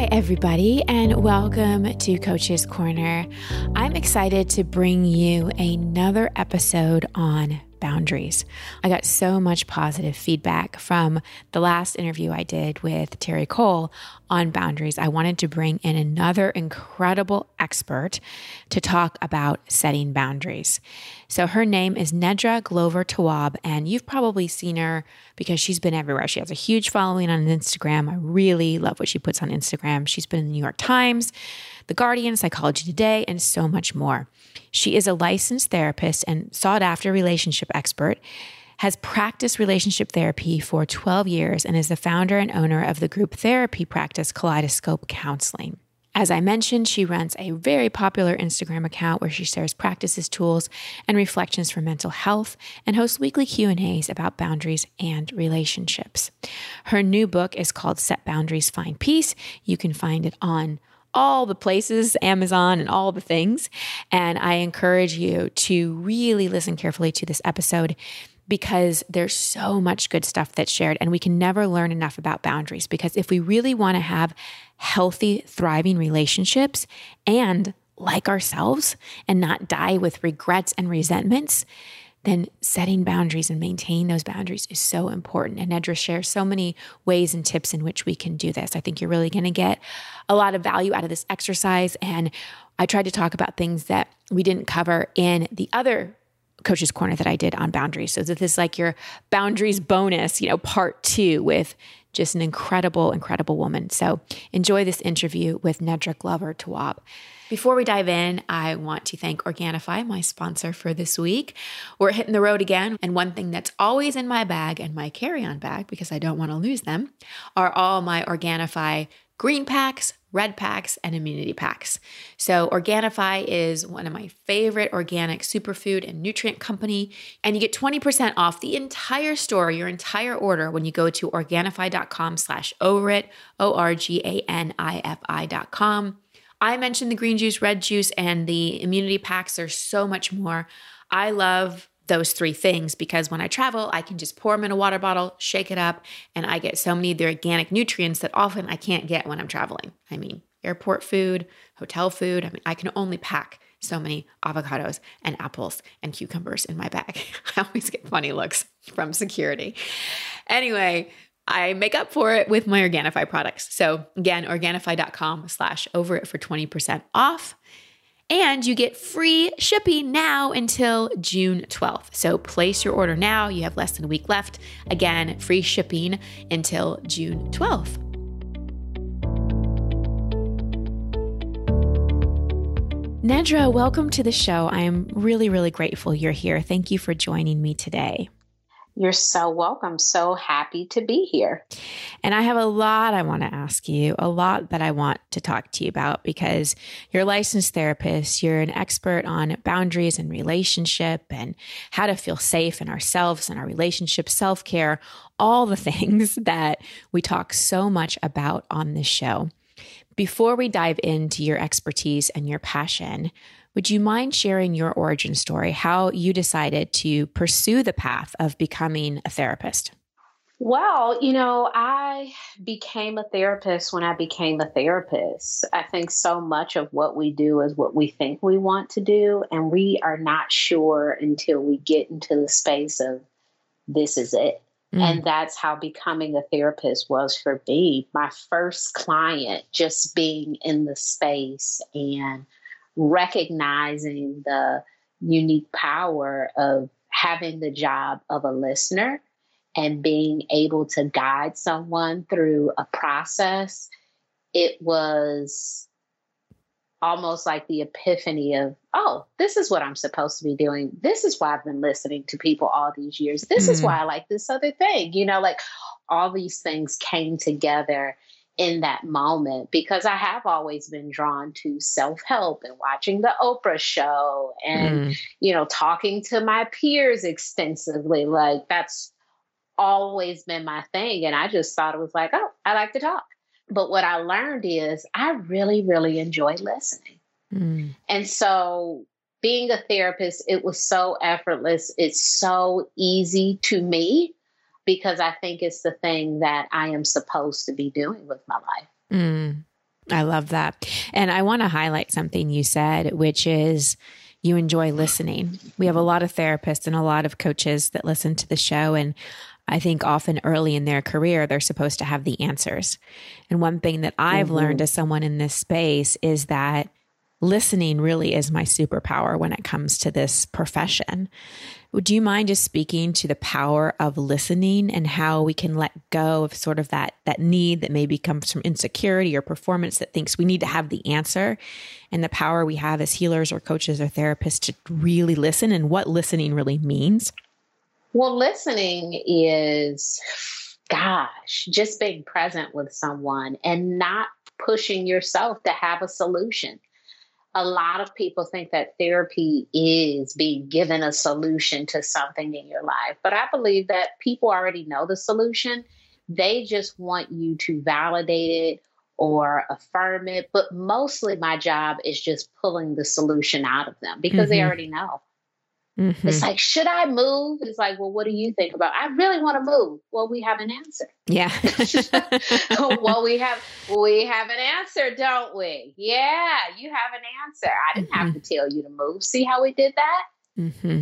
Hi, everybody, and welcome to Coach's Corner. I'm excited to bring you another episode on boundaries. I got so much positive feedback from the last interview I did with Terri Cole on boundaries. I wanted to bring in another incredible expert to talk about setting boundaries. So her name is Nedra Glover Tawwab, and you've probably seen her because she's been everywhere. She has a huge following on Instagram. I really love what she puts on Instagram. She's been in the New York Times, The Guardian, Psychology Today, and so much more. She is a licensed therapist and sought after relationship expert, has practiced relationship therapy for 12 years, and is the founder and owner of the group therapy practice Kaleidoscope Counseling. As I mentioned, she runs a very popular Instagram account where she shares practices, tools, and reflections for mental health and hosts weekly Q&As about boundaries and relationships. Her new book is called Set Boundaries Find Peace. You can find it on all the places, Amazon and all the things. And I encourage you to really listen carefully to this episode because there's so much good stuff that's shared and we can never learn enough about boundaries because if we really want to have healthy thriving relationships and like ourselves and not die with regrets and resentments then setting boundaries and maintaining those boundaries is so important. And Nedra shares so many ways and tips in which we can do this. I think you're really going to get a lot of value out of this exercise. And I tried to talk about things that we didn't cover in the other coach's corner that I did on boundaries. So this is like your boundaries bonus, you know, part two with just an incredible, incredible woman. So enjoy this interview with Nedra Glover Tawwab. Before we dive in, I want to thank Organifi, my sponsor for this week. We're hitting the road again, and one thing that's always in my bag and my carry on bag, because I don't want to lose them, are all my Organifi green packs, red packs, and immunity packs. So, Organifi is one of my favorite organic superfood and nutrient company, and you get 20% off the entire store, your entire order, when you go to Organifi.com slash over it, O-R-G-A-N-I-F-I dot com. I mentioned the green juice, red juice, and the immunity packs. There's so much more. I love those three things because when I travel, I can just pour them in a water bottle, shake it up, and I get so many of the organic nutrients that often I can't get when I'm traveling. I mean, airport food, hotel food. I mean, I can only pack so many avocados and apples and cucumbers in my bag. I always get funny looks from security. Anyway, I make up for it with my Organifi products. So again, Organifi.com slash over it for 20% off. And you get free shipping now until June 12th. So place your order now. You have less than a week left. Again, free shipping until June 12th. Nedra, welcome to the show. I am really, really grateful you're here. Thank you for joining me today. You're so welcome. So happy to be here. And I have a lot I want to ask you, a lot that I want to talk to you about because you're a licensed therapist, you're an expert on boundaries and relationship and how to feel safe in ourselves and our relationships, self care, all the things that we talk so much about on this show. Before we dive into your expertise and your passion, would you mind sharing your origin story, how you decided to pursue the path of becoming a therapist? Well, you know, I became a therapist when I became a therapist. I think so much of what we do is what we think we want to do, and we are not sure until we get into the space of this is it. Mm. And that's how becoming a therapist was for me. My first client, just being in the space and recognizing the unique power of having the job of a listener and being able to guide someone through a process, it was almost like the epiphany of, oh, this is what I'm supposed to be doing. This is why I've been listening to people all these years. This mm-hmm. is why I like this other thing. You know, like all these things came together in that moment because I have always been drawn to self help and watching the Oprah show and, mm. you know, talking to my peers extensively. Like that's always been my thing. And I just thought it was like, oh, I like to talk. But what I learned is I really, really enjoy listening. Mm. And so being a therapist, it was so effortless. It's so easy to me because I think it's the thing that I am supposed to be doing with my life. Mm. I love that. And I want to highlight something you said, which is you enjoy listening. We have a lot of therapists and a lot of coaches that listen to the show. And I think often early in their career, they're supposed to have the answers. And one thing that I've mm-hmm. learned as someone in this space is that listening really is my superpower when it comes to this profession. Would you mind just speaking to the power of listening and how we can let go of sort of that that need that maybe comes from insecurity or performance that thinks we need to have the answer and the power we have as healers or coaches or therapists to really listen and what listening really means? Well, listening is gosh, just being present with someone and not pushing yourself to have a solution a lot of people think that therapy is being given a solution to something in your life. But I believe that people already know the solution. They just want you to validate it or affirm it. But mostly my job is just pulling the solution out of them because mm-hmm. they already know. Mm-hmm. It's like, should I move? It's like, well, what do you think about? I really want to move. Well, we have an answer. Yeah. well, we have we have an answer, don't we? Yeah, you have an answer. I didn't mm-hmm. have to tell you to move. See how we did that? Mm-hmm.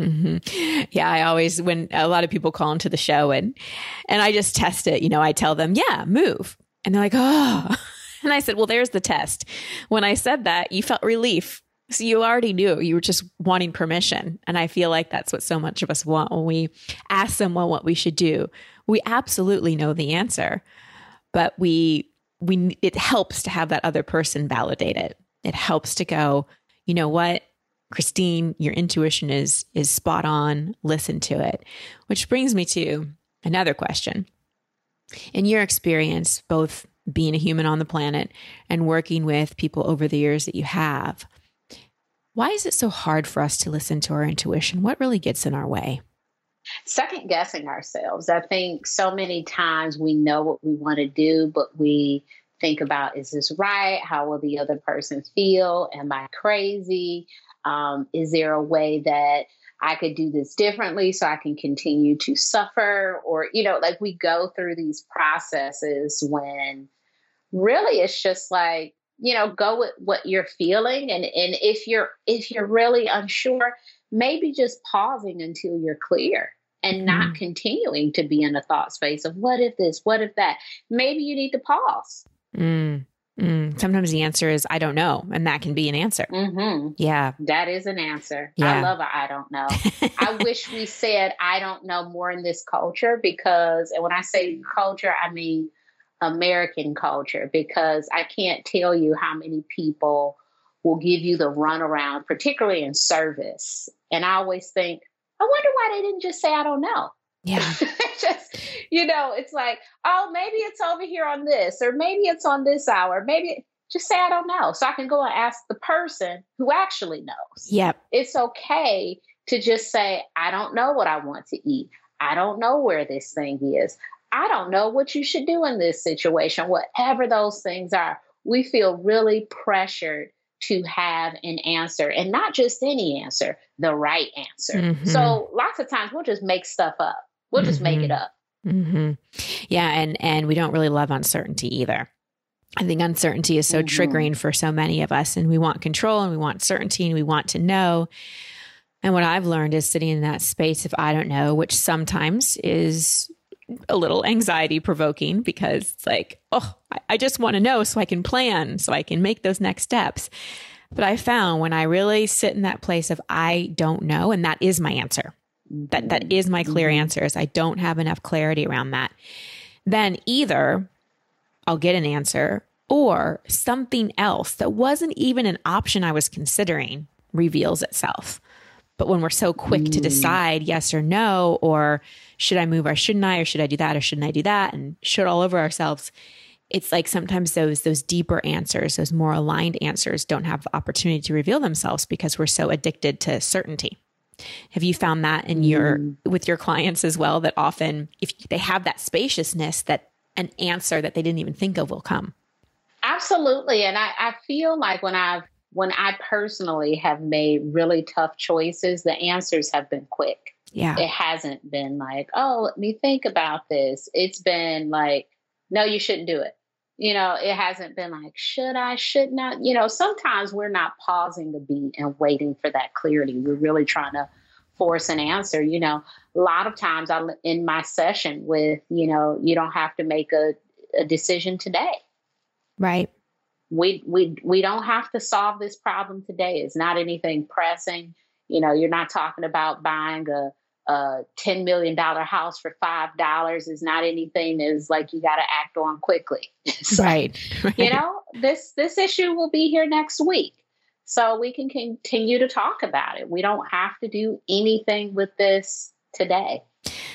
Mm-hmm. Yeah, I always when a lot of people call into the show and and I just test it. You know, I tell them, yeah, move, and they're like, oh. And I said, well, there's the test. When I said that, you felt relief so you already knew you were just wanting permission. And I feel like that's what so much of us want when we ask someone what we should do. We absolutely know the answer, but we, we, it helps to have that other person validate it. It helps to go, you know what? Christine, your intuition is, is spot on. Listen to it. Which brings me to another question. In your experience, both being a human on the planet and working with people over the years that you have, why is it so hard for us to listen to our intuition? What really gets in our way? Second guessing ourselves. I think so many times we know what we want to do, but we think about is this right? How will the other person feel? Am I crazy? Um, is there a way that I could do this differently so I can continue to suffer? Or, you know, like we go through these processes when really it's just like, you know go with what you're feeling and and if you're if you're really unsure maybe just pausing until you're clear and not mm. continuing to be in a thought space of what if this what if that maybe you need to pause mm. Mm. Sometimes the answer is I don't know, and that can be an answer. Mm-hmm. Yeah, that is an answer. Yeah. I love a I don't know. I wish we said I don't know more in this culture because, and when I say culture, I mean American culture because I can't tell you how many people will give you the runaround, particularly in service. And I always think, I wonder why they didn't just say, I don't know. Yeah. just, you know, it's like, oh, maybe it's over here on this, or maybe it's on this hour. Maybe just say, I don't know. So I can go and ask the person who actually knows. Yep. It's okay to just say, I don't know what I want to eat. I don't know where this thing is. I don't know what you should do in this situation, whatever those things are. We feel really pressured to have an answer and not just any answer, the right answer. Mm-hmm. So lots of times we'll just make stuff up. We'll just mm-hmm. make it mm-hmm. up. Mm-hmm. Yeah, and and we don't really love uncertainty either. I think uncertainty is so mm-hmm. triggering for so many of us, and we want control and we want certainty and we want to know. And what I've learned is sitting in that space of I don't know, which sometimes is a little anxiety provoking because it's like, oh, I just want to know so I can plan, so I can make those next steps. But I found when I really sit in that place of I don't know, and that is my answer. That that is my clear mm-hmm. answer is I don't have enough clarity around that. Then either I'll get an answer or something else that wasn't even an option I was considering reveals itself. But when we're so quick mm. to decide yes or no, or should I move or shouldn't I, or should I do that or shouldn't I do that, and should all over ourselves, it's like sometimes those those deeper answers, those more aligned answers, don't have the opportunity to reveal themselves because we're so addicted to certainty. Have you found that in your mm. with your clients as well? That often, if they have that spaciousness, that an answer that they didn't even think of will come. Absolutely, and I, I feel like when I've when I personally have made really tough choices, the answers have been quick. Yeah. It hasn't been like, oh, let me think about this. It's been like, no, you shouldn't do it. You know, it hasn't been like, should I, should not? You know, sometimes we're not pausing the beat and waiting for that clarity. We're really trying to force an answer. You know, a lot of times I'm in my session with, you know, you don't have to make a, a decision today. Right. We we we don't have to solve this problem today. It's not anything pressing. You know, you're not talking about buying a a $10 million house for $5 is not anything that's like you got to act on quickly. so, right, right. You know, this, this issue will be here next week. So we can continue to talk about it. We don't have to do anything with this today.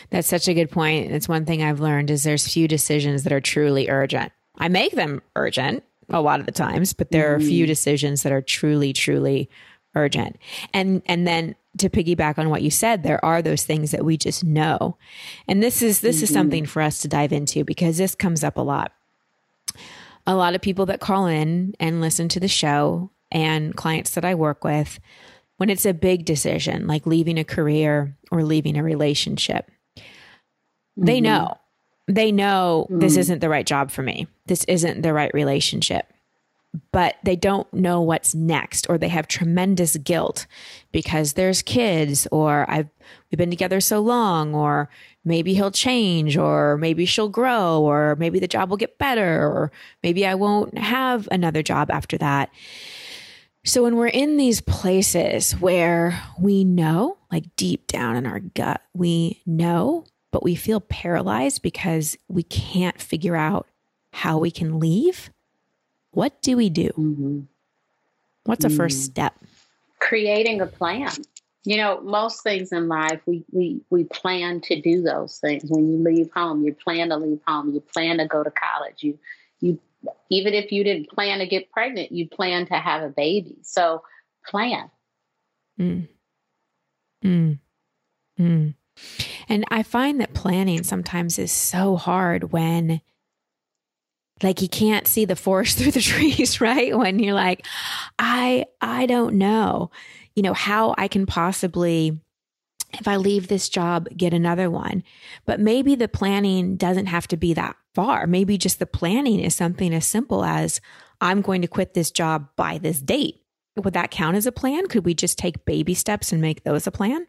That's such a good point. It's one thing I've learned is there's few decisions that are truly urgent. I make them urgent a lot of the times, but there mm-hmm. are a few decisions that are truly, truly urgent. And and then to piggyback on what you said, there are those things that we just know. And this is this mm-hmm. is something for us to dive into because this comes up a lot. A lot of people that call in and listen to the show and clients that I work with, when it's a big decision like leaving a career or leaving a relationship, mm-hmm. they know. They know mm-hmm. this isn't the right job for me. This isn't the right relationship. But they don't know what's next or they have tremendous guilt because there's kids or I've we've been together so long or maybe he'll change or maybe she'll grow or maybe the job will get better or maybe I won't have another job after that. So when we're in these places where we know, like deep down in our gut, we know, but we feel paralyzed because we can't figure out how we can leave, what do we do? Mm-hmm. What's mm-hmm. a first step? Creating a plan. You know, most things in life, we, we, we plan to do those things. When you leave home, you plan to leave home, you plan to go to college, you, you even if you didn't plan to get pregnant, you plan to have a baby. So plan. Mm. Mm. Mm. And I find that planning sometimes is so hard when like you can't see the forest through the trees, right? When you're like, I I don't know, you know, how I can possibly if I leave this job, get another one. But maybe the planning doesn't have to be that far. Maybe just the planning is something as simple as I'm going to quit this job by this date. Would that count as a plan? Could we just take baby steps and make those a plan?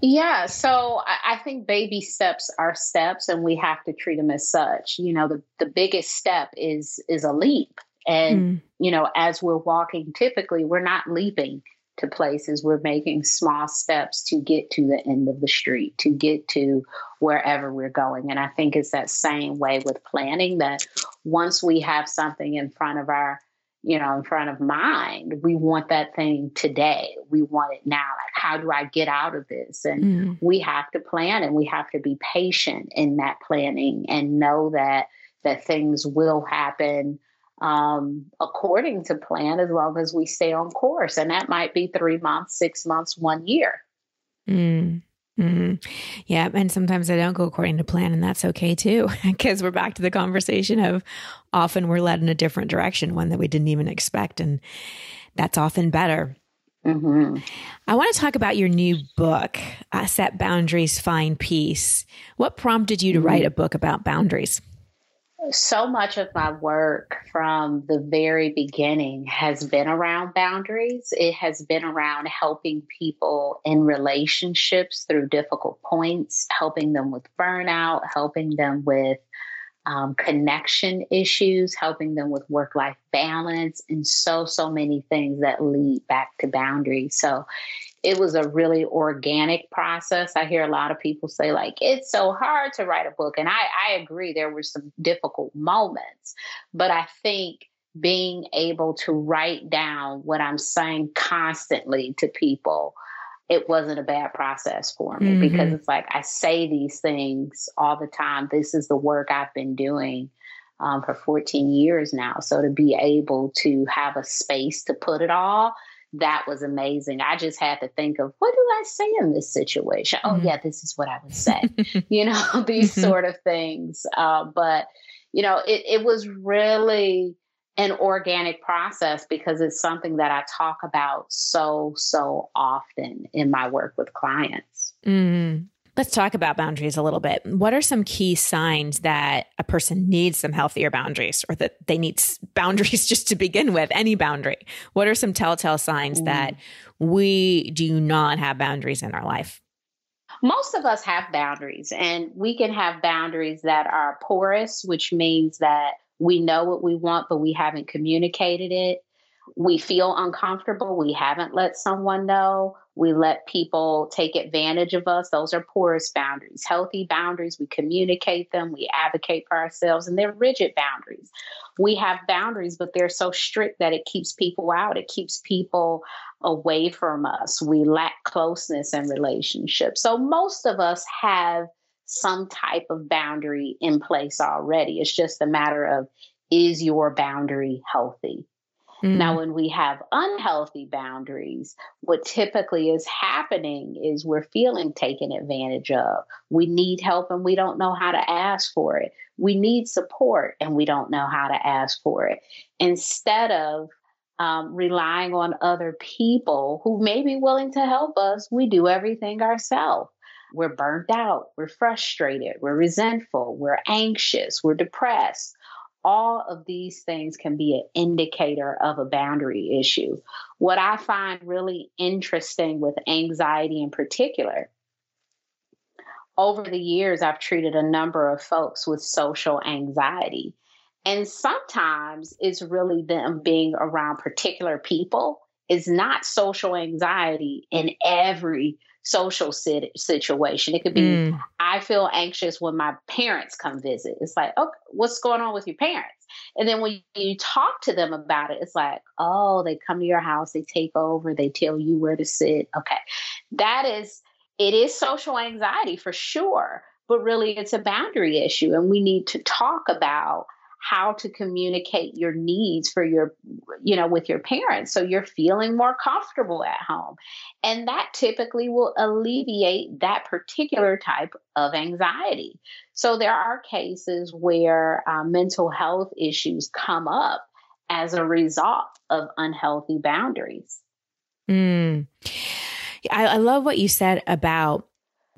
Yeah, so I think baby steps are steps, and we have to treat them as such. You know, the, the biggest step is is a leap, and mm. you know, as we're walking, typically we're not leaping to places. We're making small steps to get to the end of the street, to get to wherever we're going. And I think it's that same way with planning that once we have something in front of our you know, in front of mind. We want that thing today. We want it now. Like, how do I get out of this? And mm. we have to plan and we have to be patient in that planning and know that that things will happen um, according to plan as long as we stay on course. And that might be three months, six months, one year. Mm. Mm-hmm. Yeah. And sometimes I don't go according to plan, and that's okay too, because we're back to the conversation of often we're led in a different direction, one that we didn't even expect. And that's often better. Mm-hmm. I want to talk about your new book, uh, Set Boundaries, Find Peace. What prompted you to write a book about boundaries? So much of my work from the very beginning has been around boundaries. It has been around helping people in relationships through difficult points, helping them with burnout, helping them with um, connection issues, helping them with work life balance, and so, so many things that lead back to boundaries. So it was a really organic process. I hear a lot of people say, like, it's so hard to write a book. And I, I agree, there were some difficult moments. But I think being able to write down what I'm saying constantly to people, it wasn't a bad process for me mm-hmm. because it's like I say these things all the time. This is the work I've been doing. Um, for 14 years now. So to be able to have a space to put it all that was amazing. I just had to think of what do I say in this situation? Oh, mm-hmm. Oh, yeah, this is what I would say. you know, these mm-hmm. sort of things. Uh, but, you know, it, it was really an organic process because it's something that I talk about so, so often in my work with clients. Mm. Let's talk about boundaries a little bit. What are some key signs that a person needs some healthier boundaries or that they need boundaries just to begin with, any boundary? What are some telltale signs mm. that we do not have boundaries in our life? Most of us have boundaries, and we can have boundaries that are porous, which means that we know what we want, but we haven't communicated it we feel uncomfortable, we haven't let someone know, we let people take advantage of us. Those are porous boundaries. Healthy boundaries, we communicate them, we advocate for ourselves, and they're rigid boundaries. We have boundaries, but they're so strict that it keeps people out, it keeps people away from us. We lack closeness in relationships. So most of us have some type of boundary in place already. It's just a matter of is your boundary healthy? Mm. Now, when we have unhealthy boundaries, what typically is happening is we're feeling taken advantage of. We need help and we don't know how to ask for it. We need support and we don't know how to ask for it. Instead of um, relying on other people who may be willing to help us, we do everything ourselves. We're burnt out, we're frustrated, we're resentful, we're anxious, we're depressed all of these things can be an indicator of a boundary issue. What I find really interesting with anxiety in particular, over the years, I've treated a number of folks with social anxiety. And sometimes it's really them being around particular people. It's not social anxiety in every social sit- situation. It could be, mm. I feel anxious when my parents come visit. It's like, okay, what's going on with your parents? And then when you talk to them about it, it's like, oh, they come to your house, they take over, they tell you where to sit. Okay. That is, it is social anxiety for sure, but really it's a boundary issue. And we need to talk about how to communicate your needs for your you know with your parents. So you're feeling more comfortable at home. And that typically will alleviate that particular type of anxiety. So there are cases where uh, mental health issues come up as a result of unhealthy boundaries. Mm. I, I love what you said about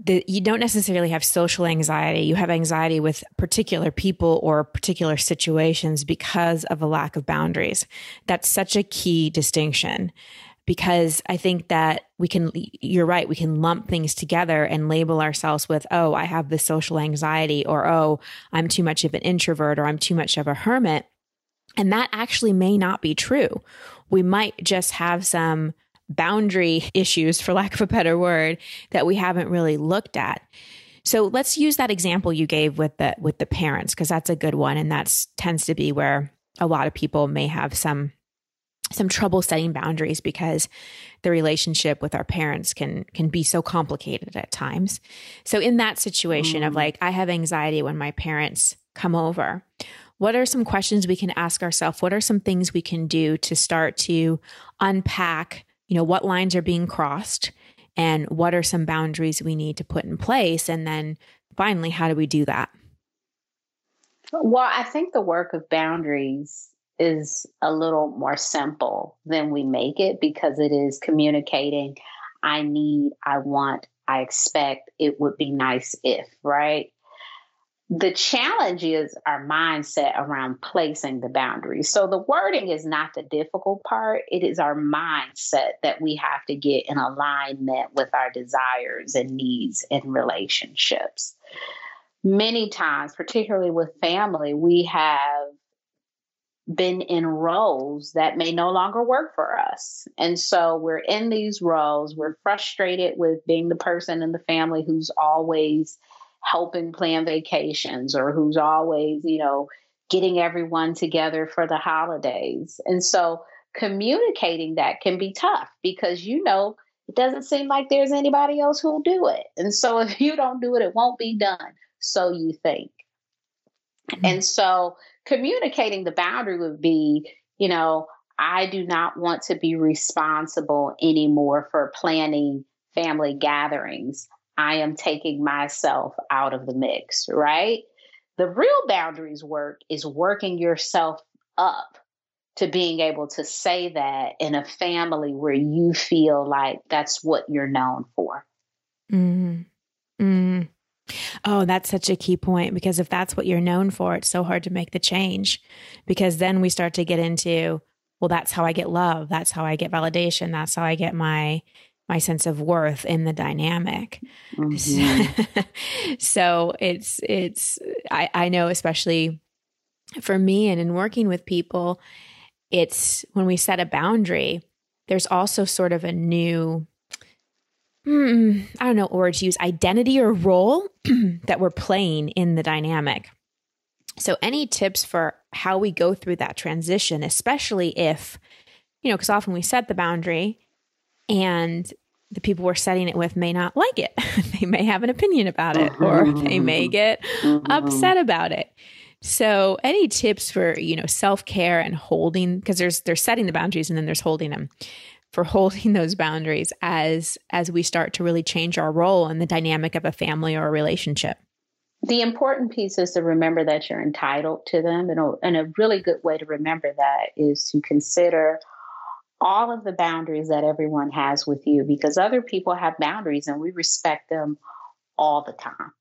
the, you don't necessarily have social anxiety. You have anxiety with particular people or particular situations because of a lack of boundaries. That's such a key distinction because I think that we can, you're right, we can lump things together and label ourselves with, oh, I have this social anxiety, or oh, I'm too much of an introvert, or I'm too much of a hermit. And that actually may not be true. We might just have some boundary issues, for lack of a better word, that we haven't really looked at. So let's use that example you gave with the with the parents because that's a good one, and that tends to be where a lot of people may have some some trouble setting boundaries because the relationship with our parents can can be so complicated at times. So in that situation mm. of like I have anxiety when my parents come over. What are some questions we can ask ourselves? What are some things we can do to start to unpack you know, what lines are being crossed and what are some boundaries we need to put in place? And then finally, how do we do that? Well, I think the work of boundaries is a little more simple than we make it because it is communicating I need, I want, I expect, it would be nice if, right? The challenge is our mindset around placing the boundaries. So the wording is not the difficult part. It is our mindset that we have to get in alignment with our desires and needs in relationships. Many times, particularly with family, we have been in roles that may no longer work for us. And so we're in these roles, we're frustrated with being the person in the family who's always helping plan vacations or who's always, you know, getting everyone together for the holidays. And so communicating that can be tough because you know it doesn't seem like there's anybody else who'll do it. And so if you don't do it, it won't be done. So you think. Mm-hmm. And so communicating the boundary would be, you know, I do not want to be responsible anymore for planning family gatherings. I am taking myself out of the mix, right? The real boundaries work is working yourself up to being able to say that in a family where you feel like that's what you're known for. Mm-hmm. Mm. Oh, that's such a key point because if that's what you're known for, it's so hard to make the change because then we start to get into, well, that's how I get love. That's how I get validation. That's how I get my my sense of worth in the dynamic. Mm-hmm. so it's it's I, I know especially for me and in working with people, it's when we set a boundary, there's also sort of a new hmm, I don't know or to use, identity or role that we're playing in the dynamic. So, any tips for how we go through that transition, especially if, you know, because often we set the boundary and the people we're setting it with may not like it. they may have an opinion about it or mm-hmm. they may mm-hmm. get mm-hmm. upset about it. So, any tips for, you know, self-care and holding because there's there's setting the boundaries and then there's holding them for holding those boundaries as as we start to really change our role in the dynamic of a family or a relationship the important piece is to remember that you're entitled to them and a, and a really good way to remember that is to consider all of the boundaries that everyone has with you because other people have boundaries and we respect them all the time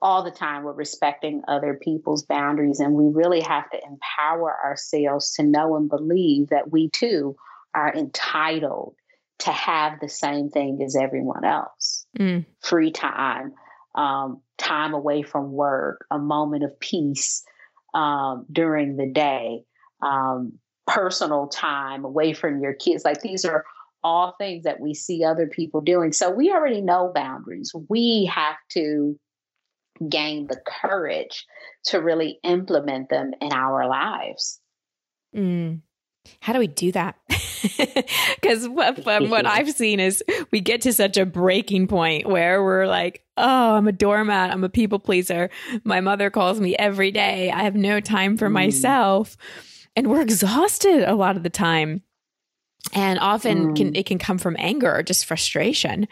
all the time we're respecting other people's boundaries and we really have to empower ourselves to know and believe that we too are entitled to have the same thing as everyone else mm. free time, um, time away from work, a moment of peace um, during the day, um, personal time away from your kids. Like these are all things that we see other people doing. So we already know boundaries. We have to gain the courage to really implement them in our lives. Mm. How do we do that? Because what, what I've seen is we get to such a breaking point where we're like, oh, I'm a doormat. I'm a people pleaser. My mother calls me every day. I have no time for mm. myself. And we're exhausted a lot of the time. And often mm. can, it can come from anger or just frustration.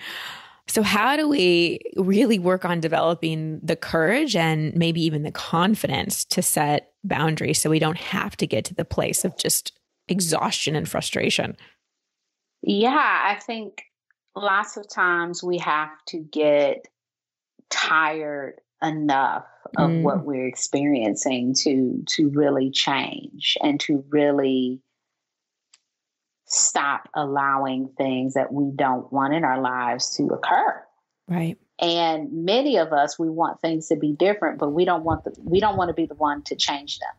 So, how do we really work on developing the courage and maybe even the confidence to set boundaries so we don't have to get to the place of just exhaustion and frustration. Yeah, I think lots of times we have to get tired enough of mm. what we're experiencing to to really change and to really stop allowing things that we don't want in our lives to occur. Right. And many of us we want things to be different, but we don't want the we don't want to be the one to change them.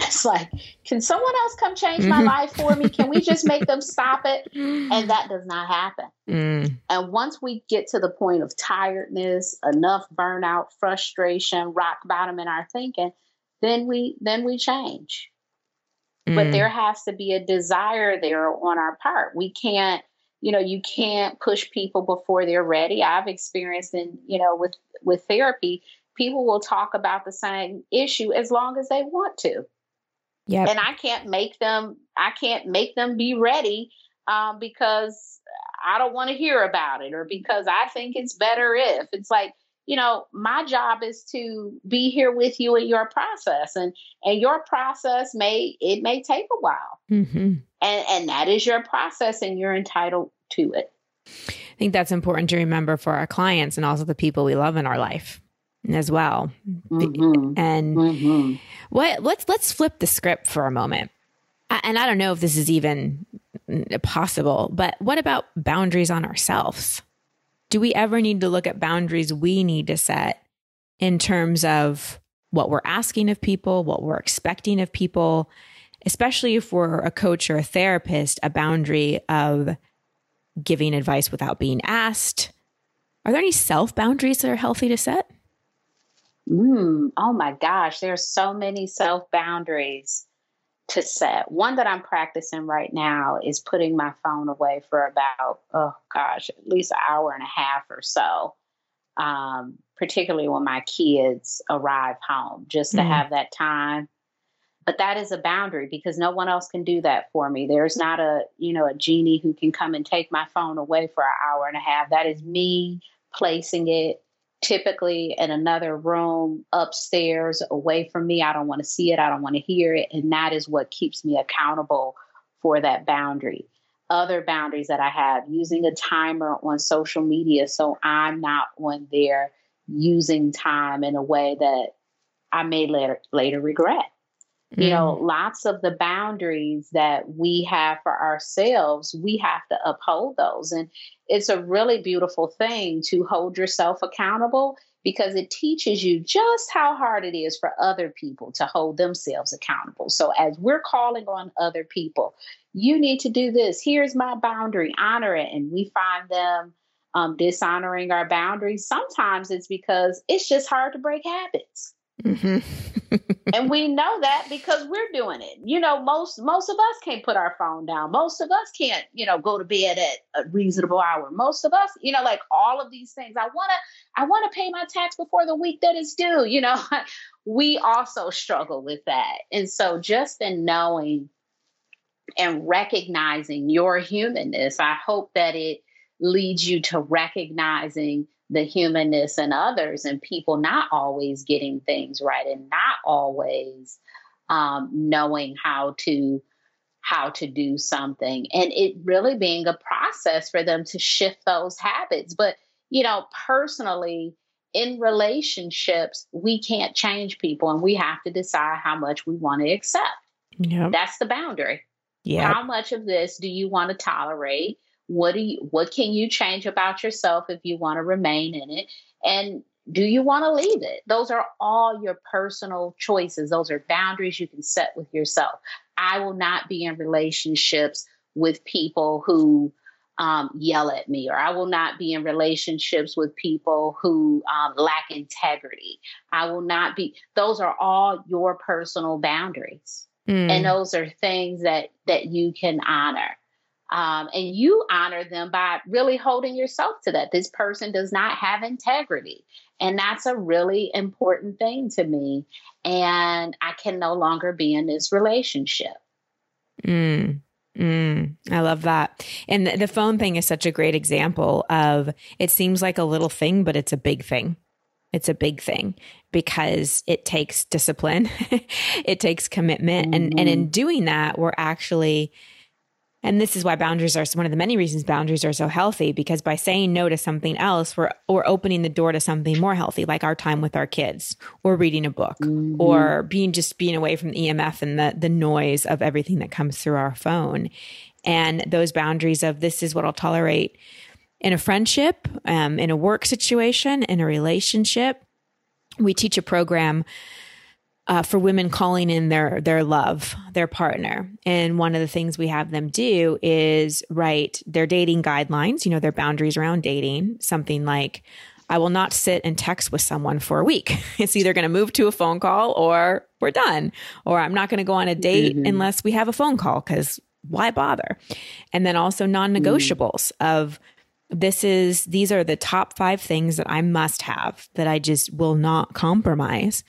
It's like, can someone else come change my mm-hmm. life for me? Can we just make them stop it? And that does not happen. Mm. And once we get to the point of tiredness, enough burnout, frustration, rock bottom in our thinking, then we then we change. Mm. But there has to be a desire there on our part. We can't, you know, you can't push people before they're ready. I've experienced in, you know, with with therapy, people will talk about the same issue as long as they want to. Yep. And I can't make them I can't make them be ready um, because I don't want to hear about it or because I think it's better if. It's like, you know, my job is to be here with you in your process and and your process may it may take a while. Mm-hmm. And and that is your process and you're entitled to it. I think that's important to remember for our clients and also the people we love in our life as well. Mm-hmm. And mm-hmm. what let's let's flip the script for a moment. And I don't know if this is even possible, but what about boundaries on ourselves? Do we ever need to look at boundaries we need to set in terms of what we're asking of people, what we're expecting of people, especially if we're a coach or a therapist, a boundary of giving advice without being asked? Are there any self boundaries that are healthy to set? Mm, oh my gosh, there's so many self boundaries to set. One that I'm practicing right now is putting my phone away for about, oh gosh, at least an hour and a half or so, um, particularly when my kids arrive home, just to mm. have that time. But that is a boundary because no one else can do that for me. There's not a, you know, a genie who can come and take my phone away for an hour and a half. That is me placing it typically in another room upstairs away from me. I don't want to see it. I don't want to hear it. And that is what keeps me accountable for that boundary. other boundaries that I have, using a timer on social media so I'm not on there using time in a way that I may later later regret. Mm. You know, mm. lots of the boundaries that we have for ourselves, we have to uphold those. And it's a really beautiful thing to hold yourself accountable because it teaches you just how hard it is for other people to hold themselves accountable. So, as we're calling on other people, you need to do this. Here's my boundary, honor it. And we find them um, dishonoring our boundaries. Sometimes it's because it's just hard to break habits. Mm-hmm. And we know that because we're doing it. You know, most most of us can't put our phone down. Most of us can't, you know, go to bed at a reasonable hour. Most of us, you know, like all of these things. I wanna I wanna pay my tax before the week that is due. You know, we also struggle with that. And so just in knowing and recognizing your humanness, I hope that it leads you to recognizing the humanness and others and people not always getting things right and not always um, knowing how to how to do something. And it really being a process for them to shift those habits. But you know personally in relationships we can't change people and we have to decide how much we want to accept. Yep. that's the boundary. Yeah how much of this do you want to tolerate what do you what can you change about yourself if you want to remain in it and do you want to leave it those are all your personal choices those are boundaries you can set with yourself i will not be in relationships with people who um, yell at me, or I will not be in relationships with people who um, lack integrity. I will not be. Those are all your personal boundaries, mm. and those are things that that you can honor. Um, and you honor them by really holding yourself to that. This person does not have integrity. And that's a really important thing to me. And I can no longer be in this relationship. Mm. Mm, I love that. And the, phone thing is such a great example of it seems like a little thing, but it's a big thing. It's a big thing because it takes discipline, it takes commitment. Mm-hmm. And, and in mm-hmm. doing that, we're actually and this is why boundaries are one of the many reasons boundaries are so healthy because by saying no to something else, we're, we're opening the door to something more healthy, like our time with our kids or reading a book mm-hmm. or being just being away from the EMF and the, the noise of everything that comes through our phone. And those boundaries of this is what I'll tolerate in a friendship, um, in a work situation, in a relationship. We teach a program uh, for women calling in their their love, their partner. And one of the things we have them do is write their dating guidelines, you know, their boundaries around dating, something like I will not sit and text with someone for a week. It's either going to move to a phone call or we're done. Or I'm not going to go on a date mm-hmm. unless we have a phone call cuz why bother? And then also non-negotiables mm. of this is these are the top 5 things that I must have that I just will not compromise.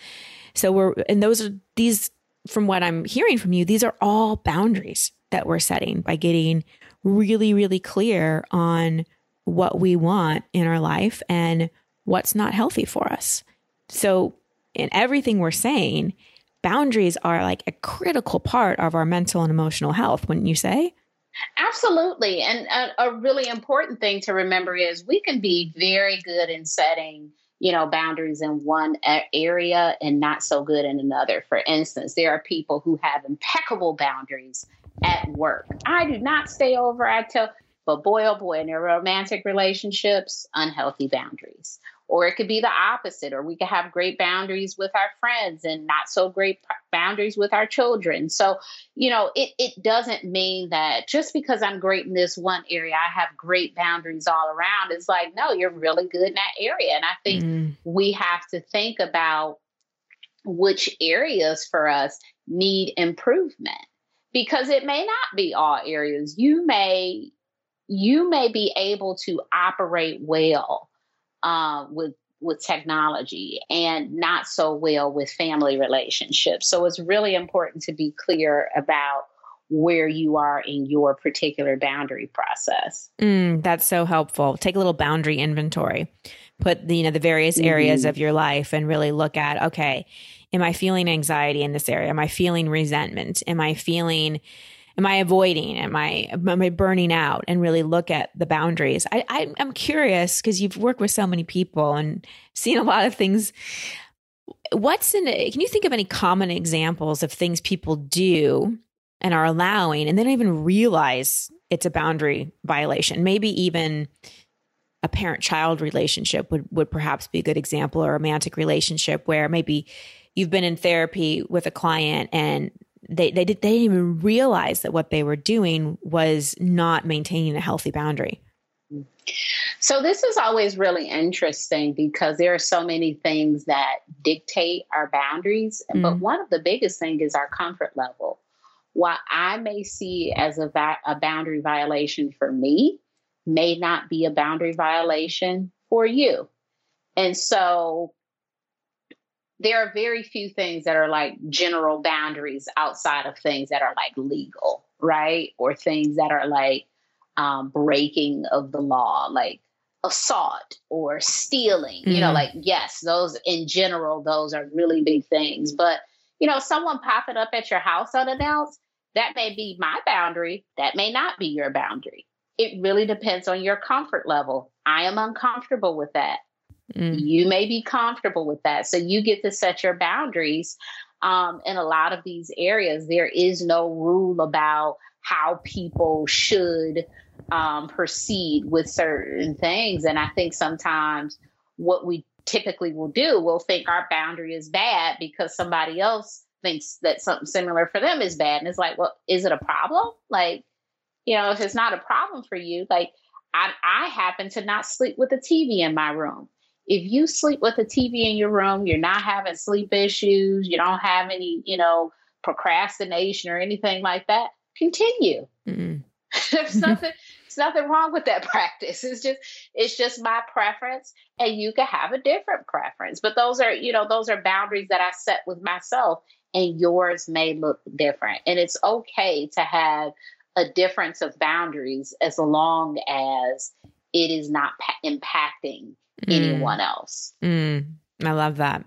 So we're, and those are these, from what I'm hearing from you, these are all boundaries that we're setting by getting really, really clear on what we want in our life and what's not healthy for us. So, in everything we're saying, boundaries are like a critical part of our mental and emotional health, wouldn't you say? Absolutely. And a, a, really important thing to remember is we can be very good in setting you know, boundaries in one area and not so good in another. For instance, there are people who have impeccable boundaries at work. I do not stay over. I tell, but boy, oh boy, in their romantic relationships, unhealthy boundaries. Or it could be the opposite, or we could have great boundaries with our friends and not so great boundaries with our children. So, you know, it, it doesn't mean that just because I'm great in this one area, I have great boundaries all around. It's like, no, you're really good in that area. And I think mm. we have to think about which areas for us need improvement because it may not be all areas. You may you may be able to operate well uh, with with technology and not so well with family relationships. So it's really important to be clear about where you are in your particular boundary process. Mm, that's so helpful. Take a little boundary inventory. Put the, you know the various areas mm-hmm. of your life and really look at okay, am I feeling anxiety in this area? Am I feeling resentment? Am I feeling am I avoiding? Am I am I burning out? And really look at the boundaries. I, I I'm curious because you've worked with so many people and seen a lot of things. What's in it? Can you think of any common examples of things people do and are allowing, and they don't even realize it's a boundary violation? Maybe even a parent child relationship would, would perhaps be a good example, or a romantic relationship where maybe you've been in therapy with a client and they they, did, they didn't even realize that what they were doing was not maintaining a healthy boundary. So this is always really interesting because there are so many things that dictate our boundaries, mm but one of the biggest things is our comfort level. What I may see as a, va- a boundary violation for me may not be a boundary violation for you. And so there are very few things that are like general boundaries outside of things that are like legal, right? Or things that are like um, breaking of the law, like assault or stealing. Mm-hmm. You know, mm-hmm. like, yes, those in general, those are really big things. But, you know, someone popping up at your house unannounced, that may be my boundary. That may not be your boundary. It really depends on your comfort level. I am uncomfortable with that. Mm. You may be comfortable with that. So you get to set your boundaries. Um, in a lot of these areas, there is no rule about how people should um, proceed with certain things. And I think sometimes what we typically will do, we'll think our boundary is bad because somebody else thinks that something similar for them is bad. And it's like, well, is it a problem? Like, you know, if it's not a problem for you, like I, I happen to not sleep with a TV in my room if you sleep with a TV in your room, you're not having sleep issues, you don't have any, you know, procrastination or anything like that, continue. Mm-hmm. There's nothing there's nothing wrong with that practice. It's just it's just my preference and you can have a different preference. But those are, you know, those are boundaries that I set with myself and yours may look different. And it's okay to have a difference of boundaries as long as it is not pa- impacting mm. anyone else. Mm. I love that.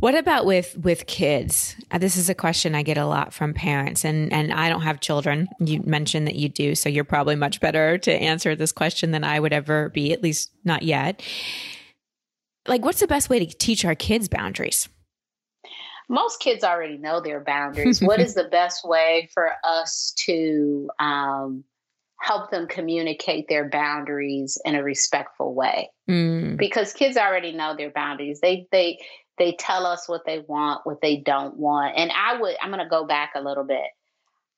What about with with kids? Uh, this is a question I get a lot from parents, and and I don't have children. You mentioned that you do, so you're probably much better to answer this question than I would ever be. At least not yet. Like, what's the best way to teach our kids boundaries? Most kids already know their boundaries. what is the best way for us to um, help them communicate their boundaries in a respectful way. Mm. because kids already know their boundaries. They they they tell us what they want what they don't want. And i would i'm going to go back a little bit.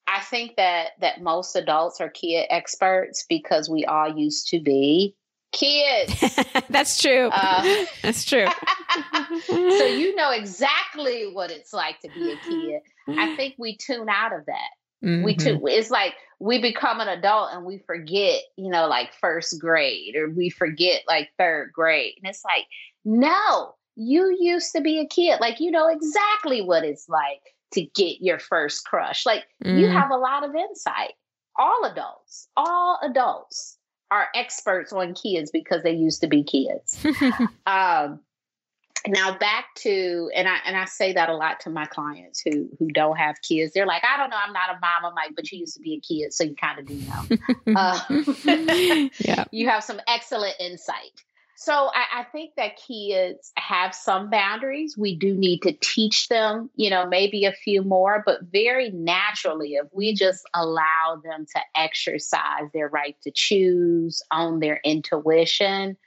I think that that most adults are kid experts because we all used to be kids. That's true. Uh, that's true. So you know exactly what it's like to be a kid. I think we tune out of that Mm-hmm. We too, it's like we become an adult and we forget, you know, like first grade or we forget like third grade. And it's like, no, you used to be a kid. Like, you know exactly what it's like to get your first crush. Like, mm-hmm. you have a lot of insight. All adults, all adults are experts on kids because they used to be kids. um, now back to and I and I say that a lot to my clients who who don't have kids. They're like, I don't know, I'm not a mom. I'm like, but you used to be a kid, so you kind of do know. uh, yeah, you have some excellent insight. So I, I, think that kids have some boundaries. We do need to teach them, you know, maybe a few more, but very naturally, if we just allow them to exercise their right to choose, own their intuition,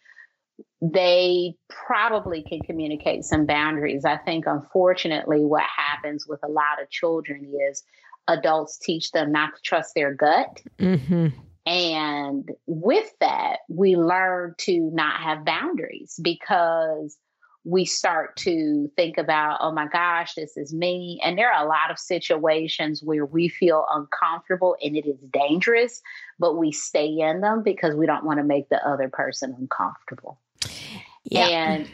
they probably can communicate some boundaries. I think, unfortunately, what happens with a lot of children is adults teach them not to trust their gut. Mm-hmm. And with that, we learn to not have boundaries because we start to think about, oh my gosh, this is me. And there are a lot of situations where we feel uncomfortable and it is dangerous, but we stay in them because we don't want to make the other person uncomfortable. Yeah. And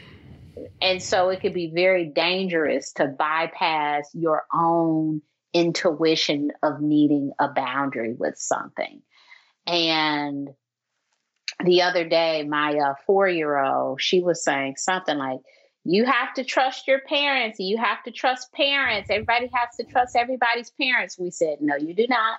and so it could be very dangerous to bypass your own intuition of needing a boundary with something. And the other day, my uh, four year old, she was saying something like, you have to trust your parents. You have to trust parents. Everybody has to trust everybody's parents. We said, no, you do not.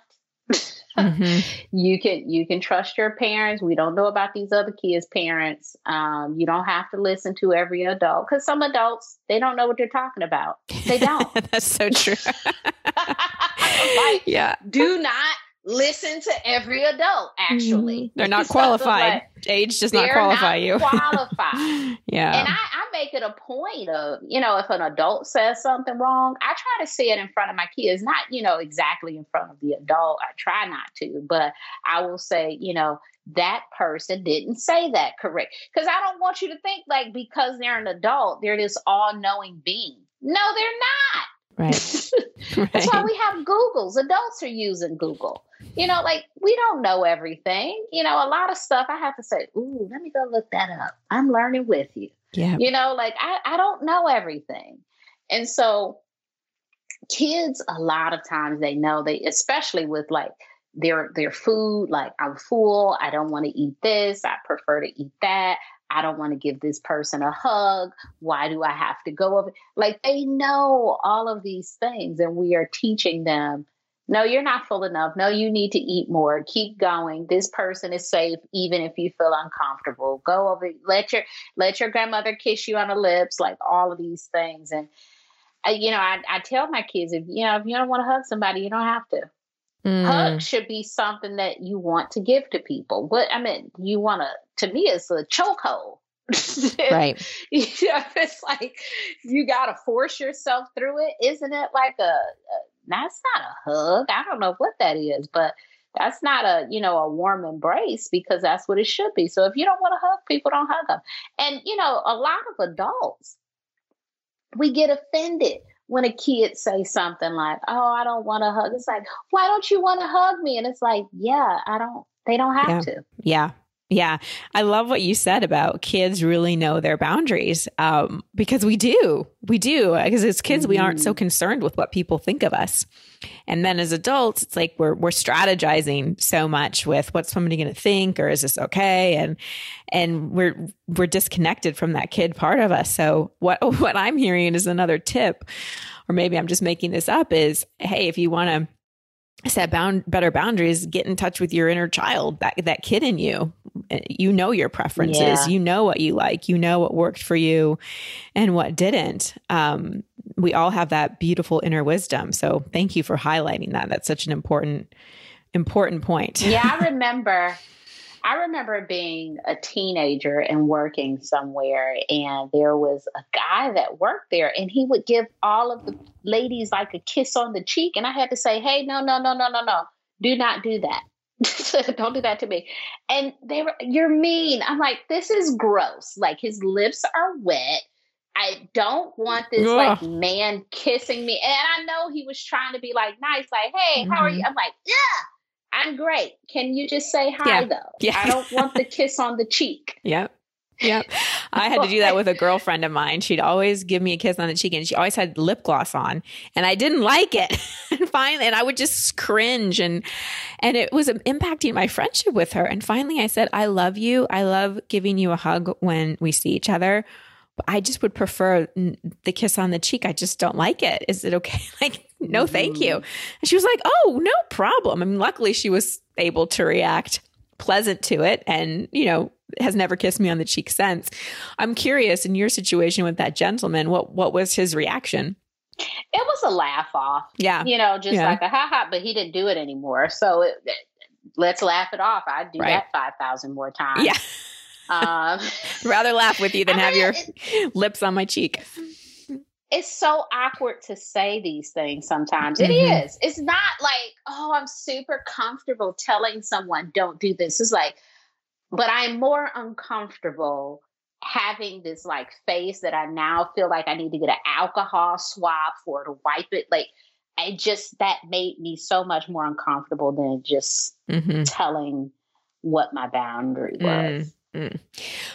Mm-hmm. You can you can trust your parents. We don't know about these other kids' parents. Um, you don't have to listen to every adult because some adults they don't know what they're talking about. They don't. That's so true. like, yeah. Do not listen to every adult actually. Mm-hmm. they're not qualified. like, age does not qualify not you. qualified. Yeah. And I, I, make it a point of you know if an adult says something wrong i try to say it in front of my kids not you know exactly in front of the adult. I try not to but i will say you know that person didn't say that correct. Because i don't want you to think like because they're an adult they're this all-knowing being. No they're not Right. right. That's why we have Googles. Adults are using Google. You know, like we don't know everything. You know, a lot of stuff I have to say, ooh, let me go look that up. I'm learning with you. Yeah. You know, like I, I don't know everything. And so kids a lot of times they know they especially with like their their food, like I'm full, I don't want to eat this, I prefer to eat that. I don't want to give this person a hug. Why do I have to go over? Like they know all of these things, and we are teaching them. No, you're not full enough. No, you need to eat more. Keep going. This person is safe, even if you feel uncomfortable. Go over. Let your let your grandmother kiss you on the lips. Like all of these things, and uh, you know, I, I tell my kids if you know if you don't want to hug somebody, you don't have to. Mm. Hug should be something that you want to give to people. What I mean, you want to. To me, it's a chokehold. right. you know, it's like you got to force yourself through it. Isn't it like a, a? That's not a hug. I don't know what that is, but that's not a you know a warm embrace because that's what it should be. So if you don't want to hug people, don't hug them. And you know, a lot of adults we get offended when a kid say something like, "Oh, I don't want to hug," it's like, "Why don't you want to hug me?" And it's like, "Yeah, I don't. They don't have yeah. to." Yeah, yeah, I love what you said about kids really know their boundaries um, because we do. We do. Because as kids, we aren't so mm-hmm. concerned with what people think of us. And then as adults, it's like we're, we're strategizing so much with what's somebody going to think or is this okay? And, and we're, we're disconnected from that kid part of us. So what, what I'm hearing is another tip, or maybe I'm just making this up is, Hey, if you want to set bound better boundaries get in touch with your inner child that that kid in you. You know your preferences. Yeah. you know what you like. You know what worked for you and what didn't. Um, we all have that beautiful inner wisdom. So thank you for highlighting that. That's such an important important point. Yeah i remember I remember being a teenager and working somewhere, and there was a guy that worked there, and he would give all of the ladies like a kiss on the cheek. And I had to say, hey, no, no, no, no, no, no, do not do that. Don't do that to me. And they were, you're mean. I'm like, this is gross. Like his lips are wet. I don't want this Ugh. like man kissing me. And I know he was trying to be like nice, like, hey, how mm-hmm. are you? I'm like, yeah I'm great. Can you just say hi yeah. though? Yeah. I don't want the kiss on the cheek. Yep. Yep. I had to do that with a girlfriend of mine. She'd always give me a kiss on the cheek and she always had lip gloss on and I didn't like it. and finally, and I would just cringe and, and it was impacting my friendship with her. And finally I said, I love you. I love giving you a hug when we see each other. I just would prefer the kiss on the cheek. I just don't like it. Is it okay? Like, no, thank you. Mm-hmm. And she was like, oh, no problem. I mean, luckily she was able to react pleasant to it and, you know, has never kissed me on the cheek since. I'm curious in your situation with that gentleman, what, what was his reaction? It was a laugh off. Yeah. You know, just yeah. like a ha ha, but he didn't do it anymore. So it, it, let's laugh it off. I'd do right. that 5,000 more times. Yeah. Um, Rather laugh with you than have your lips on my cheek. It's so awkward to say these things sometimes. Mm-hmm. It is. It's not like, oh, I'm super comfortable telling someone, don't do this. It's like, but I'm more uncomfortable having this like face that I now feel like I need to get an alcohol swab for to wipe it. Like, I just, that made me so much more uncomfortable than just mm-hmm. telling what my boundary was. Mm. Mm.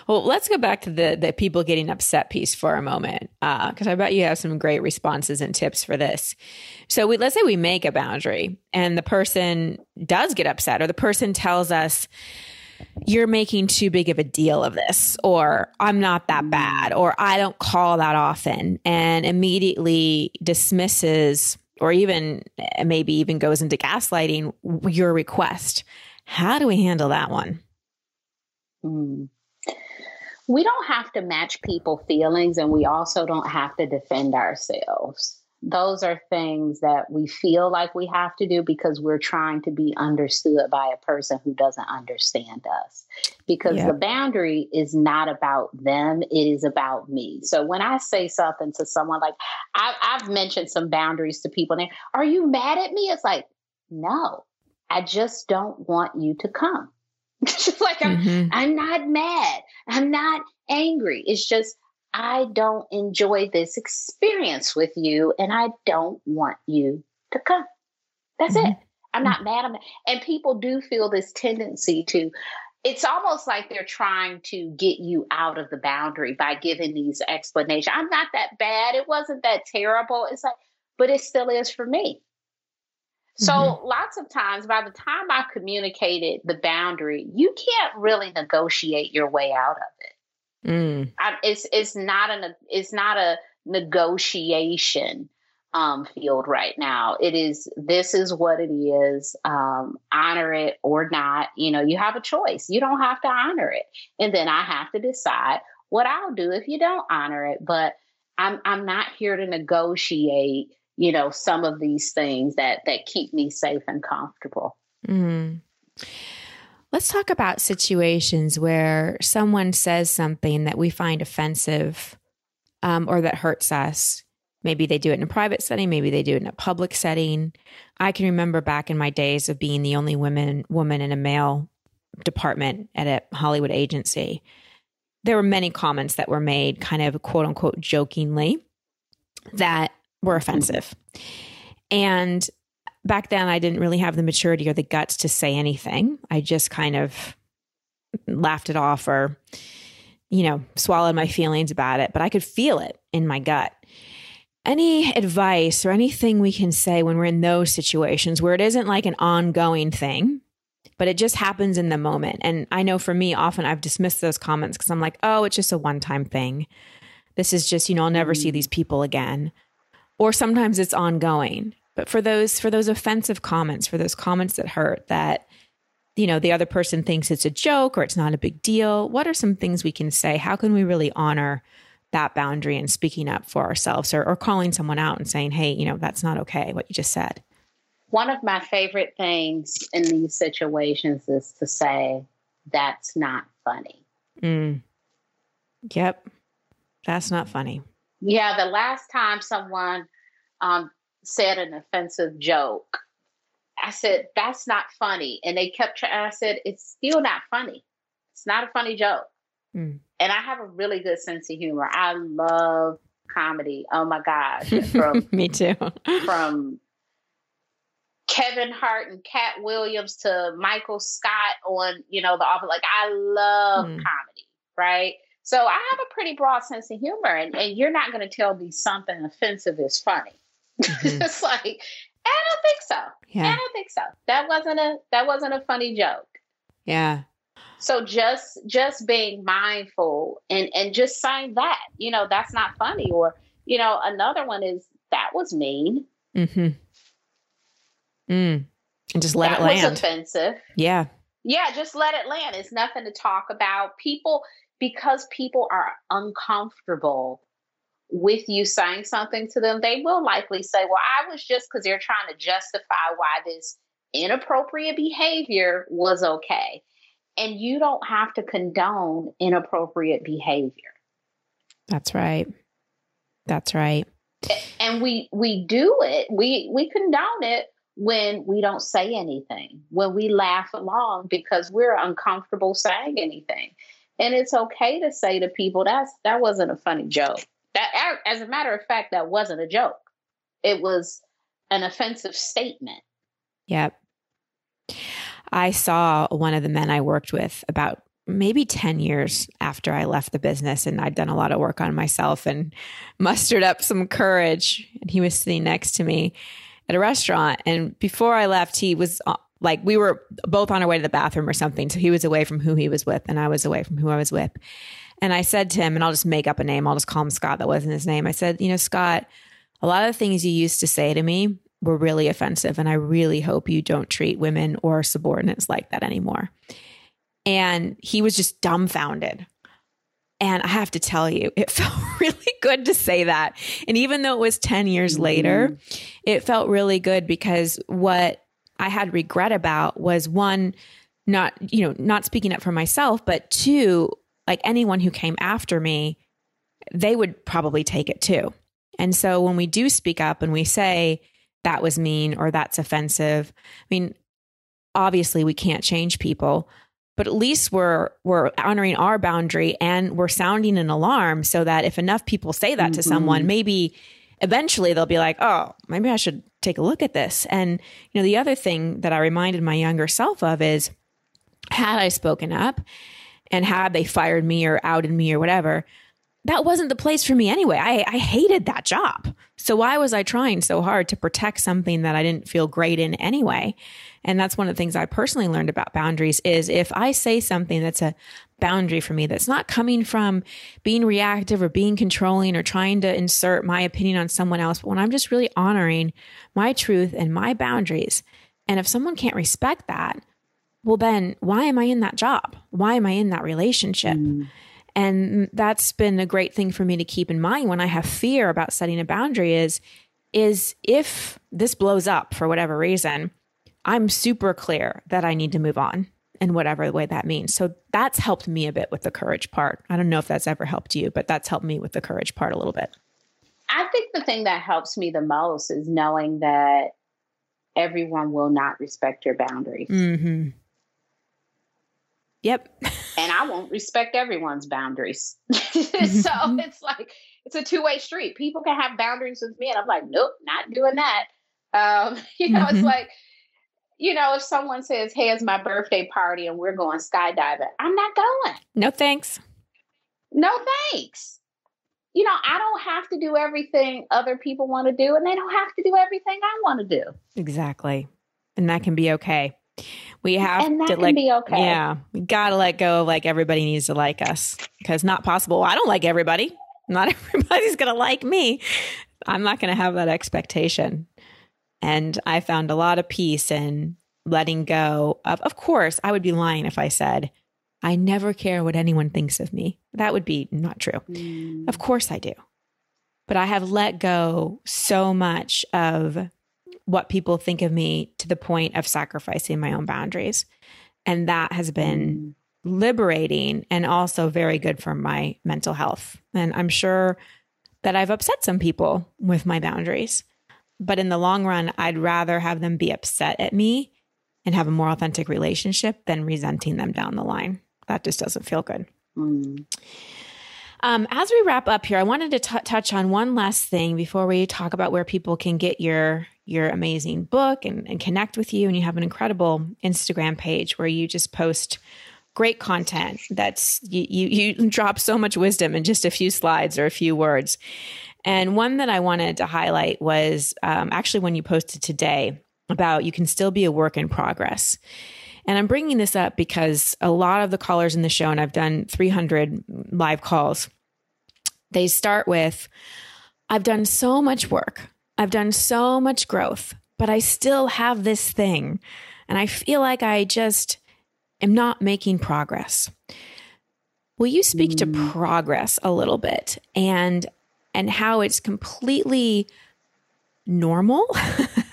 Well, let's go back to the the people getting upset piece for a moment, because uh, I bet you have some great responses and tips for this. So, we, let's say we make a boundary, and the person does get upset, or the person tells us, you're making too big of a deal of this, or I'm not that bad, or I don't call that often, and immediately dismisses or even maybe even goes into gaslighting your request. How do we handle that one? Mm. We don't have to match people feelings and we also don't have to defend ourselves those are things that we feel like we have to do because we're trying to be understood by a person who doesn't understand us. Because the boundary is not about them, it is about me. So when I say something to someone, like I, have mentioned some boundaries to people, and are you mad at me? It's like, no, I just don't want you to come. Just like I'm, mm-hmm. I'm not mad. I'm not angry. It's just I don't enjoy this experience with you and I don't want you to come. That's mm-hmm. it. I'm not mad. I'm, and people do feel this tendency to, it's almost like they're trying to get you out of the boundary by giving these explanations. I'm not that bad. It wasn't that terrible. It's like, but it still is for me. So mm-hmm. lots of times, by the time I've communicated the boundary, you can't really negotiate your way out of it. Mm. I, it's it's not an it's not a negotiation um, field right now. It is this is what it is. Um, honor it or not. You know, you have a choice. You don't have to honor it, and then I have to decide what I'll do if you don't honor it. But I'm I'm not here to negotiate. You know, some of these things that that keep me safe and comfortable. Mm. Let's talk about situations where someone says something that we find offensive um, or that hurts us. Maybe they do it in a private setting, maybe they do it in a public setting. I can remember back in my days of being the only woman woman in a male department at a Hollywood agency. There were many comments that were made, kind of quote unquote jokingly, that were offensive. And back then I didn't really have the maturity or the guts to say anything. I just kind of laughed it off or, you know, swallowed my feelings about it, but I could feel it in my gut. Any advice or anything we can say when we're in those situations where it isn't like an ongoing thing, but it just happens in the moment. And I know for me, often I've dismissed those comments because I'm like, oh, it's just a one time thing. This is just, you know, I'll never see mm. these people again. Or sometimes it's ongoing but for those for those offensive comments, for those comments that hurt, that you know the other person thinks it's a joke or it's not a big deal, what are some things we can say? How can we really honor that boundary and speaking up for ourselves or, or calling someone out and saying, hey, you know, that's not okay, what you just said? One of my favorite things in these situations is to say, that's not funny. Mm. Yep. That's not funny. Yeah. The last time someone um, said an offensive joke. I said, that's not funny. And they kept trying. I said, it's still not funny. It's not a funny joke. Mm. And I have a really good sense of humor. I love comedy. Oh my gosh. From, Me too. from Kevin Hart and Katt Williams to Michael Scott on, you know, the office. Like I love mm. comedy, right? So I have a pretty broad sense of humor, and, and you're not going to tell me something offensive is funny. Mm-hmm. it's like, I don't think so. Yeah. I don't think so. That wasn't a that wasn't a funny joke. Yeah. So just just being mindful and and just saying that, you know, that's not funny. Or, you know, another one is that was mean. Mm-hmm. Mm. And just let that it land. Was offensive. Yeah. Yeah, just let it land. It's nothing to talk about. People because people are uncomfortable with you saying something to them, they will likely say, Well, I was just because they're trying to justify why this inappropriate behavior was okay. And you don't have to condone inappropriate behavior. That's right. That's right. And we we do it. We we condone it when we don't say anything, when we laugh along because we're uncomfortable saying anything. And it's okay to say to people, that's that wasn't a funny joke. That, as a matter of fact, that wasn't a joke. It was an offensive statement. Yep. I saw one of the men I worked with about maybe 10 years after I left the business and I'd done a lot of work on myself and mustered up some courage. And he was sitting next to me at a restaurant. And before I left, he was Like we were both on our way to the bathroom or something. So he was away from who he was with, and I was away from who I was with. And I said to him, and I'll just make up a name, I'll just call him Scott. That wasn't his name. I said, You know, Scott, a lot of the things you used to say to me were really offensive. And I really hope you don't treat women or subordinates like that anymore. And he was just dumbfounded. And I have to tell you, it felt really good to say that. And even though it was 10 years mm-hmm. later, it felt really good because what I had regret about was one, not, you know, not speaking up for myself, but two, like anyone who came after me, they would probably take it too. And so when we do speak up and we say that was mean or that's offensive, I mean, obviously we can't change people, but at least we're we're honoring our boundary and we're sounding an alarm so that if enough people say that mm-hmm. to someone, maybe eventually they'll be like, "Oh, maybe I should take a look at this." And you know, the other thing that I reminded my younger self of is had I spoken up and had they fired me or outed me or whatever, that wasn't the place for me anyway. I, I hated that job. So why was I trying so hard to protect something that I didn't feel great in anyway? And that's one of the things I personally learned about boundaries is if I say something that's a boundary for me that's not coming from being reactive or being controlling or trying to insert my opinion on someone else, but when I'm just really honoring my truth and my boundaries. And if someone can't respect that, well, then why am I in that job? Why am I in that relationship? Mm. And that's been a great thing for me to keep in mind when I have fear about setting a boundary is is if this blows up for whatever reason, I'm super clear that I need to move on in whatever way that means. So that's helped me a bit with the courage part. I don't know if that's ever helped you, but that's helped me with the courage part a little bit. I think the thing that helps me the most is knowing that everyone will not respect your boundaries. Mm-hmm. Yep. and I won't respect everyone's boundaries. so it's like it's a two way street. People can have boundaries with me, and I'm like, nope, not doing that. Um, you know, mm-hmm. it's like, you know, if someone says, "Hey, it's my birthday party and we're going skydiving," I'm not going. No thanks. No thanks. You know, I don't have to do everything other people want to do, and they don't have to do everything I want to do. Exactly, and that can be okay. We have and that to can be okay. Yeah, we got to let go of like everybody needs to like us because not possible. I don't like everybody. Not everybody's going to like me. I'm not going to have that expectation. And I found a lot of peace in letting go of. Of course, I would be lying if I said I never care what anyone thinks of me. That would be not true. Mm. Of course, I do. But I have let go so much of what people think of me to the point of sacrificing my own boundaries. And that has been liberating and also very good for my mental health. And I'm sure that I've upset some people with my boundaries. But in the long run, I'd rather have them be upset at me and have a more authentic relationship than resenting them down the line. That just doesn't feel good. Mm. Um, as we wrap up here, I wanted to t- touch on one last thing before we talk about where people can get your your amazing book and, and connect with you. And you have an incredible Instagram page where you just post great content. That's you, you you drop so much wisdom in just a few slides or a few words. And one that I wanted to highlight was um, actually when you posted today about you can still be a work in progress. And I'm bringing this up because a lot of the callers in the show, and I've done 300 live calls, they start with, I've done so much work. I've done so much growth, but I still have this thing. And I feel like I just am not making progress. Will you speak mm. to progress a little bit and and how it's completely normal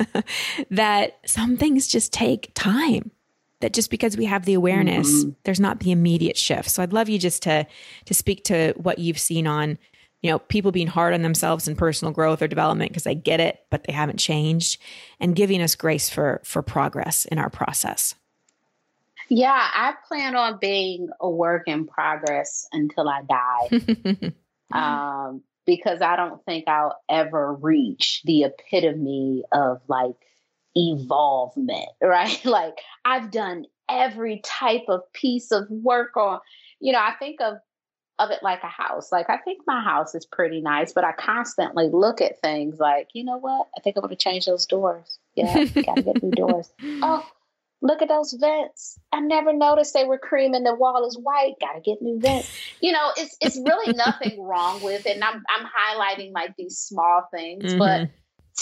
that some things just take time that just because we have the awareness, mm-hmm. there's not the immediate shift. So I'd love you just to to speak to what you've seen on, you know, people being hard on themselves in personal growth or development because they get it, but they haven't changed, and giving us grace for for progress in our process. Yeah, I plan on being a work in progress until I die. um, because I don't think I'll ever reach the epitome of like evolvement, right? like I've done every type of piece of work on, you know, I think of of it like a house. Like I think my house is pretty nice, but I constantly look at things like, you know what? I think I'm gonna change those doors. Yeah, gotta get new doors. Oh, look at those vents. I never noticed they were cream and the wall is white. Got to get new vents. You know, it's it's really nothing wrong with it. And I'm I'm highlighting like these small things, mm-hmm. but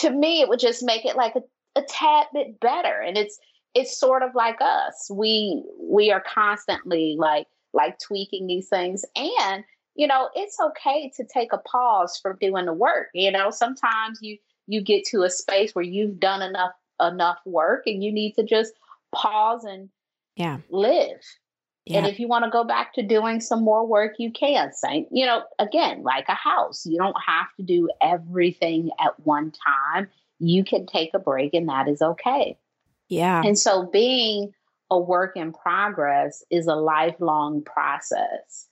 to me, it would just make it like a, a tad bit better. And it's it's sort of like us. We we are constantly like like tweaking these things and you know it's okay to take a pause from doing the work you know sometimes you you get to a space where you've done enough enough work and you need to just pause and yeah. live. Yeah. and if you want to go back to doing some more work you can say you know again like a house. You don't have to do everything at one time. You can take a break and that is okay. Yeah. And so being a work in progress is a lifelong process.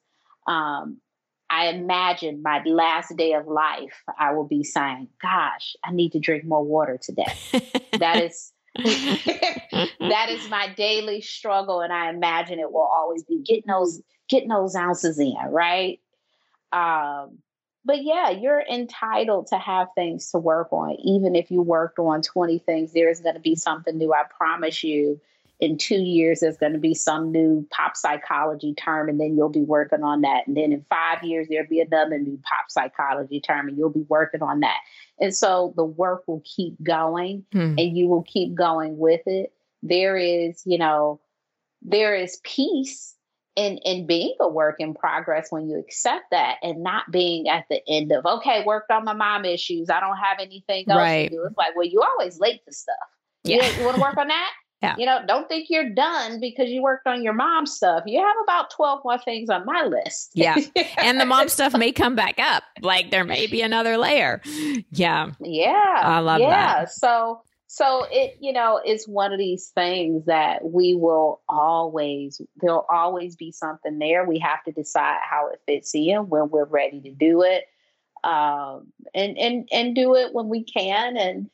Um, I imagine my last day of life, I will be saying, Gosh, I need to drink more water today. that is that is my daily struggle. And I imagine it will always be getting those getting those ounces in, right? Um, but yeah, you're entitled to have things to work on. Even if you worked on 20 things, there's going to be something new. I promise you in two years there's going to be some new pop psychology term and then you'll be working on that. And then in five years there'll be another new pop psychology term and you'll be working on that. And so the work will keep going hmm. and you will keep going with it. There is you know there is peace in in being a work in progress when you accept that and not being at the end of okay worked on my mom issues. I don't have anything else right. to do. It's like well you're always late to stuff. Yeah. you, you want to work on that yeah. You know, don't think you're done because you worked on your mom stuff. You have about 12 more things on my list. yeah. And the mom stuff may come back up. Like there may be another layer. Yeah. Yeah. I love yeah. that. So so it, you know, it's one of these things that we will always there'll always be something there. We have to decide how it fits in when we're ready to do it. Um and and and do it when we can and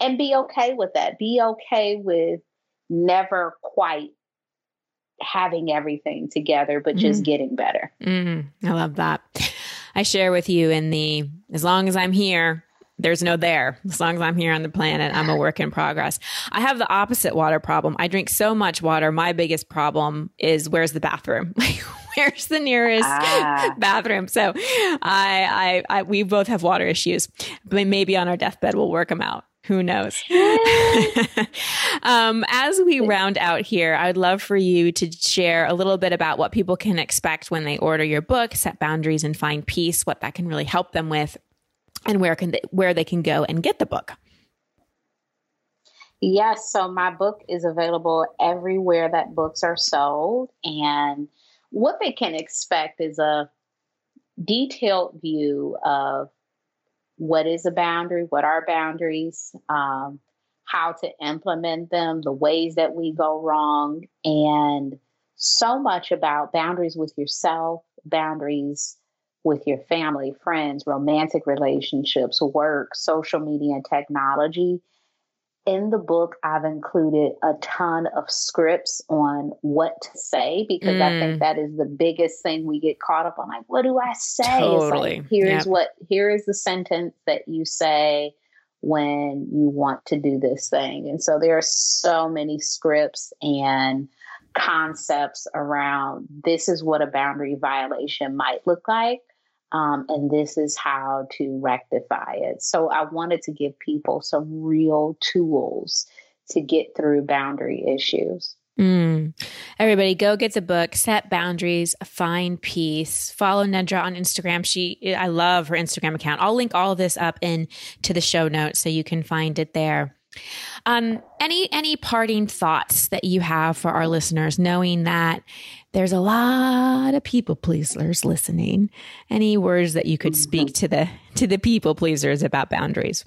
and be okay with that. Be okay with never quite having everything together, but just mm getting better. mm I love that. I share with you in the as long as I'm here, there's no there. As long as I'm here on the planet, I'm a work in progress. I have the opposite water problem. I drink so much water. My biggest problem is where's the bathroom? where's the nearest ah. bathroom? So I, I, I, we both have water issues, but maybe on our deathbed we'll work them out. Who knows? um, as we round out here, I'd love for you to share a little bit about what people can expect when they order your book, Set Boundaries and Find Peace, what that can really help them with, and where can they, where they can go and get the book. Yes, so my book is available everywhere that books are sold, and what they can expect is a detailed view of what is a boundary, what are boundaries, um, how to implement them, the ways that we go wrong, and so much about boundaries with yourself, boundaries with your family, friends, romantic relationships, work, social media, and technology in the book, I've included a ton of scripts on what to say because mm. I think mm. that is the biggest thing we get caught up on. Like, what do I say? Totally. Like, here's yep. what, here is the sentence that you say when you want to do this thing. And so there are so many scripts and concepts around this is what a boundary violation might look like. Um, and this is how to rectify it. So I wanted to give people some real tools to get through boundary issues. Mm. Everybody, go get the book. Set boundaries, find peace. Follow Nedra on Instagram. She, I love her Instagram account. I'll link all this up in to the show notes so you can find it there. Um, any any parting thoughts that you have for our listeners, knowing that there's a lot of people pleasers listening. Any words that you could speak mm-hmm. to the to the people pleasers about boundaries?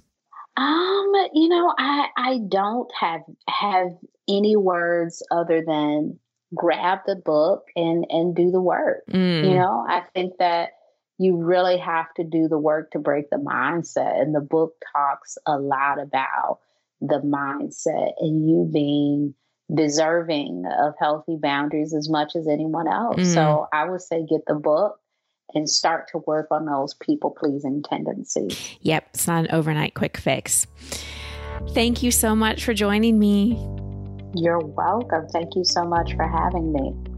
Um, you know, I I don't have have any words other than grab the book and and do the work. Mm. You know, I think that you really have to do the work to break the mindset and the book talks a lot about the mindset and you being deserving of healthy boundaries as much as anyone else. Mm. So I would say get the book and start to work on those people pleasing tendencies. Yep, it's not an overnight quick fix. Thank you so much for joining me. You're welcome. Thank you so much for having me.